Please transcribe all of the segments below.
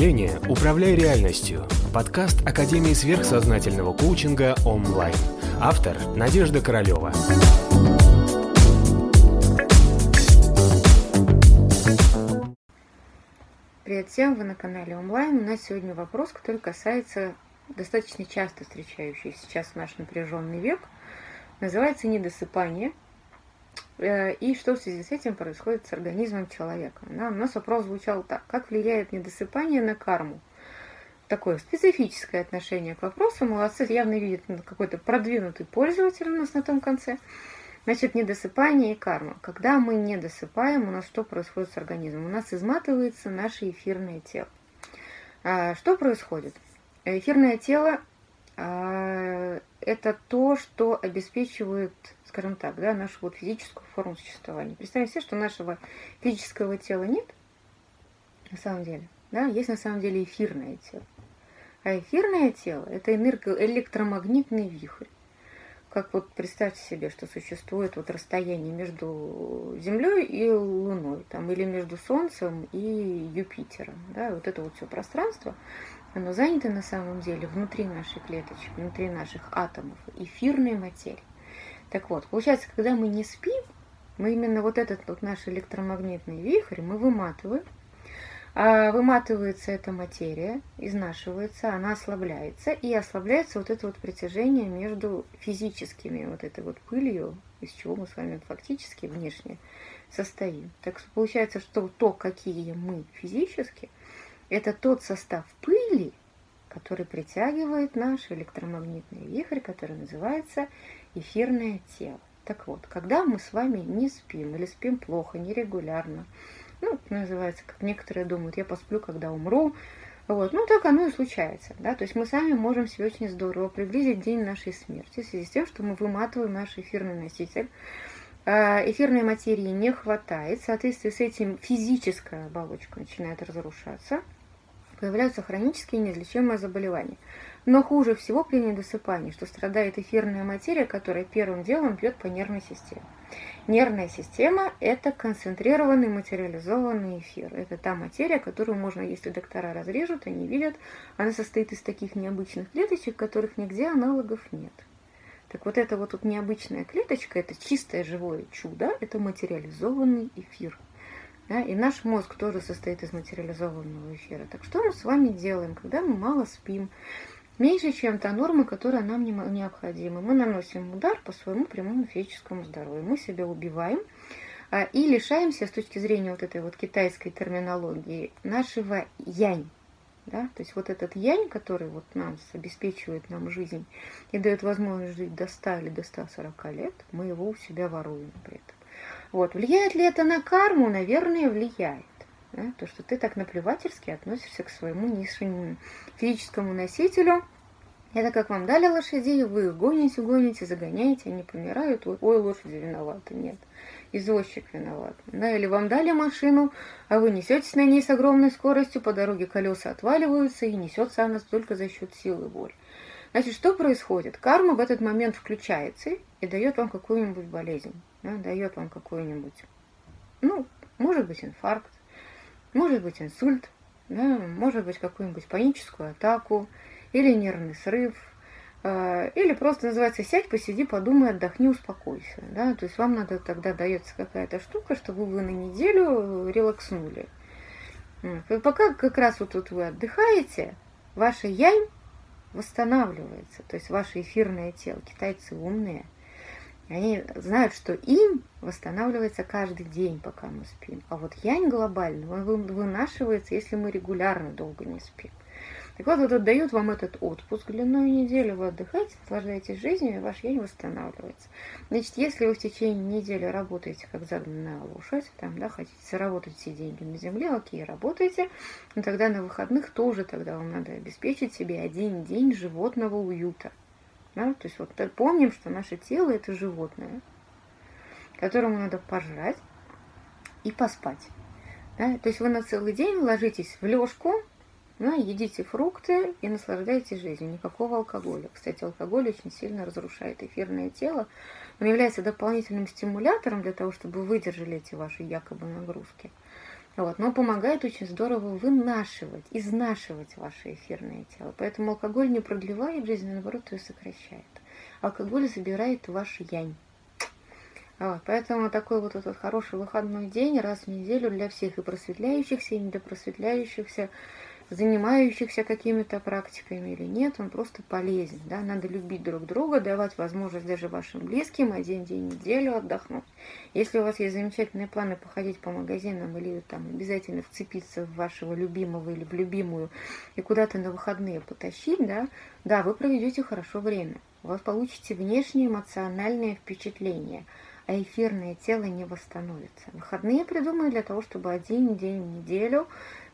мышления «Управляй реальностью» – подкаст Академии сверхсознательного коучинга онлайн. Автор – Надежда Королева. Привет всем, вы на канале онлайн. У нас сегодня вопрос, который касается достаточно часто встречающийся сейчас в наш напряженный век. Называется недосыпание – и что в связи с этим происходит с организмом человека. Да, у нас вопрос звучал так. Как влияет недосыпание на карму? Такое специфическое отношение к вопросу. Молодцы, явно видит какой-то продвинутый пользователь у нас на том конце. Значит, недосыпание и карма. Когда мы не досыпаем, у нас что происходит с организмом? У нас изматывается наше эфирное тело. А, что происходит? Эфирное тело это то, что обеспечивает скажем так, да, нашу вот физическую форму существования. Представьте себе, что нашего физического тела нет, на самом деле, да, есть на самом деле эфирное тело. А эфирное тело – это электромагнитный вихрь. Как вот представьте себе, что существует вот расстояние между Землей и Луной, там, или между Солнцем и Юпитером. Да, вот это вот все пространство, оно занято на самом деле внутри нашей клеточек, внутри наших атомов, эфирной материи. Так вот, получается, когда мы не спим, мы именно вот этот вот наш электромагнитный вихрь мы выматываем, а выматывается эта материя, изнашивается, она ослабляется, и ослабляется вот это вот притяжение между физическими, вот этой вот пылью, из чего мы с вами фактически внешне состоим. Так что получается, что то, какие мы физически, это тот состав пыли, который притягивает наш электромагнитный вихрь, который называется эфирное тело. Так вот, когда мы с вами не спим или спим плохо, нерегулярно, ну, называется, как некоторые думают, я посплю, когда умру, вот, ну, так оно и случается, да, то есть мы сами можем себе очень здорово приблизить день нашей смерти в связи с тем, что мы выматываем наш эфирный носитель, а, эфирной материи не хватает, в соответствии с этим физическая оболочка начинает разрушаться, появляются хронические неизлечимые заболевания. Но хуже всего при недосыпании, что страдает эфирная материя, которая первым делом бьет по нервной системе. Нервная система – это концентрированный материализованный эфир. Это та материя, которую можно, если доктора разрежут, они видят, она состоит из таких необычных клеточек, которых нигде аналогов нет. Так вот эта вот тут необычная клеточка, это чистое живое чудо, это материализованный эфир. Да? И наш мозг тоже состоит из материализованного эфира. Так что мы с вами делаем, когда мы мало спим? меньше, чем та норма, которая нам необходима. Мы наносим удар по своему прямому физическому здоровью. Мы себя убиваем а, и лишаемся с точки зрения вот этой вот китайской терминологии нашего янь. Да? То есть вот этот янь, который вот нам обеспечивает нам жизнь и дает возможность жить до 100 или до 140 лет, мы его у себя воруем при этом. Вот. Влияет ли это на карму? Наверное, влияет. Да? То, что ты так наплевательски относишься к своему низшему физическому носителю. Это как вам дали лошадей, вы их гоните, гоните, загоняете, они помирают, ой, ой лошади виноваты, нет. Извозчик виноват. Да, или вам дали машину, а вы несетесь на ней с огромной скоростью, по дороге колеса отваливаются, и несется она только за счет силы воли. Значит, что происходит? Карма в этот момент включается и дает вам какую-нибудь болезнь, да, дает вам какой-нибудь, ну, может быть, инфаркт, может быть инсульт, да, может быть какую-нибудь паническую атаку или нервный срыв, э, или просто называется сядь, посиди, подумай, отдохни, успокойся. Да? То есть вам надо тогда дается какая-то штука, чтобы вы на неделю релакснули. И пока как раз вот тут вы отдыхаете, ваша янь восстанавливается, то есть ваше эфирное тело. Китайцы умные – они знают, что им восстанавливается каждый день, пока мы спим. А вот янь глобально, он вынашивается, если мы регулярно долго не спим. Так вот, вот дают вам этот отпуск длиной недели, вы отдыхаете, наслаждаетесь жизнью, и ваш янь восстанавливается. Значит, если вы в течение недели работаете как заданная лошадь, там, да, хотите заработать все деньги на земле, окей, работаете, но тогда на выходных тоже тогда вам надо обеспечить себе один день животного уюта. Да? То есть вот помним, что наше тело это животное, которому надо пожрать и поспать. Да? То есть вы на целый день ложитесь в лёжку, да, едите фрукты и наслаждаетесь жизнью. Никакого алкоголя. Кстати, алкоголь очень сильно разрушает эфирное тело. Он является дополнительным стимулятором для того, чтобы вы выдержали эти ваши якобы нагрузки. Вот, но помогает очень здорово вынашивать, изнашивать ваше эфирное тело. Поэтому алкоголь не продлевает жизнь, а наоборот ее сокращает. Алкоголь забирает ваш янь. Вот, поэтому такой вот этот хороший выходной день раз в неделю для всех и просветляющихся, и не для просветляющихся занимающихся какими-то практиками или нет, он просто полезен. Да? Надо любить друг друга, давать возможность даже вашим близким один день в неделю отдохнуть. Если у вас есть замечательные планы походить по магазинам или там обязательно вцепиться в вашего любимого или в любимую и куда-то на выходные потащить, да, да, вы проведете хорошо время. Вас получите внешнее эмоциональное впечатление – а эфирное тело не восстановится. Выходные придуманы для того, чтобы один день в неделю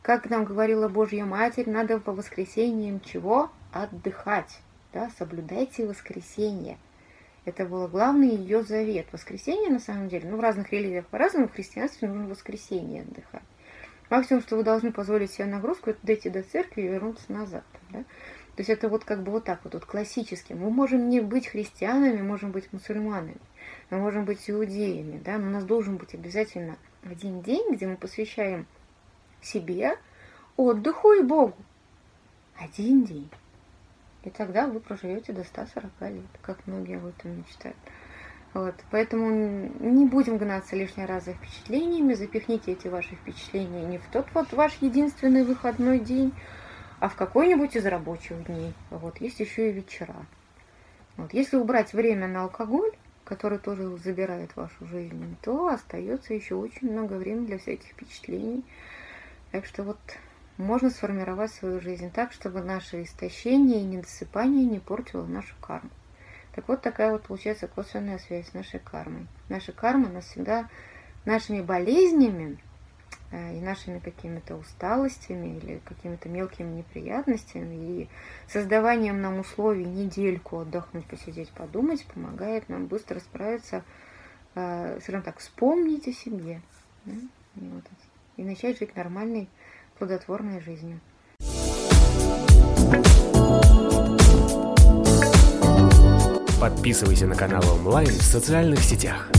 как нам говорила Божья Матерь, надо по воскресеньям чего? Отдыхать. Да? Соблюдайте воскресенье. Это был главный ее завет. Воскресенье, на самом деле, ну, в разных религиях по-разному, в христианстве нужно воскресенье отдыхать. Максимум, что вы должны позволить себе нагрузку, это дойти до церкви и вернуться назад. Да? То есть это вот как бы вот так вот, вот классически. Мы можем не быть христианами, можем быть мусульманами, мы можем быть иудеями, да, но у нас должен быть обязательно один день, где мы посвящаем себе, отдыху и Богу. Один день. И тогда вы проживете до 140 лет, как многие об этом мечтают. Вот, поэтому не будем гнаться лишний раз за впечатлениями, запихните эти ваши впечатления не в тот вот ваш единственный выходной день, а в какой-нибудь из рабочих дней. Вот, есть еще и вечера. Вот, если убрать время на алкоголь, который тоже забирает вашу жизнь, то остается еще очень много времени для всяких впечатлений, так что вот можно сформировать свою жизнь так, чтобы наше истощение и недосыпание не портило нашу карму. Так вот такая вот получается косвенная связь с нашей кармой. Наша карма нас всегда нашими болезнями э, и нашими какими-то усталостями или какими-то мелкими неприятностями и создаванием нам условий недельку отдохнуть, посидеть, подумать, помогает нам быстро справиться, э, скажем так, вспомнить о себе. Да? И вот и начать жить нормальной, плодотворной жизнью. Подписывайся на канал онлайн в социальных сетях.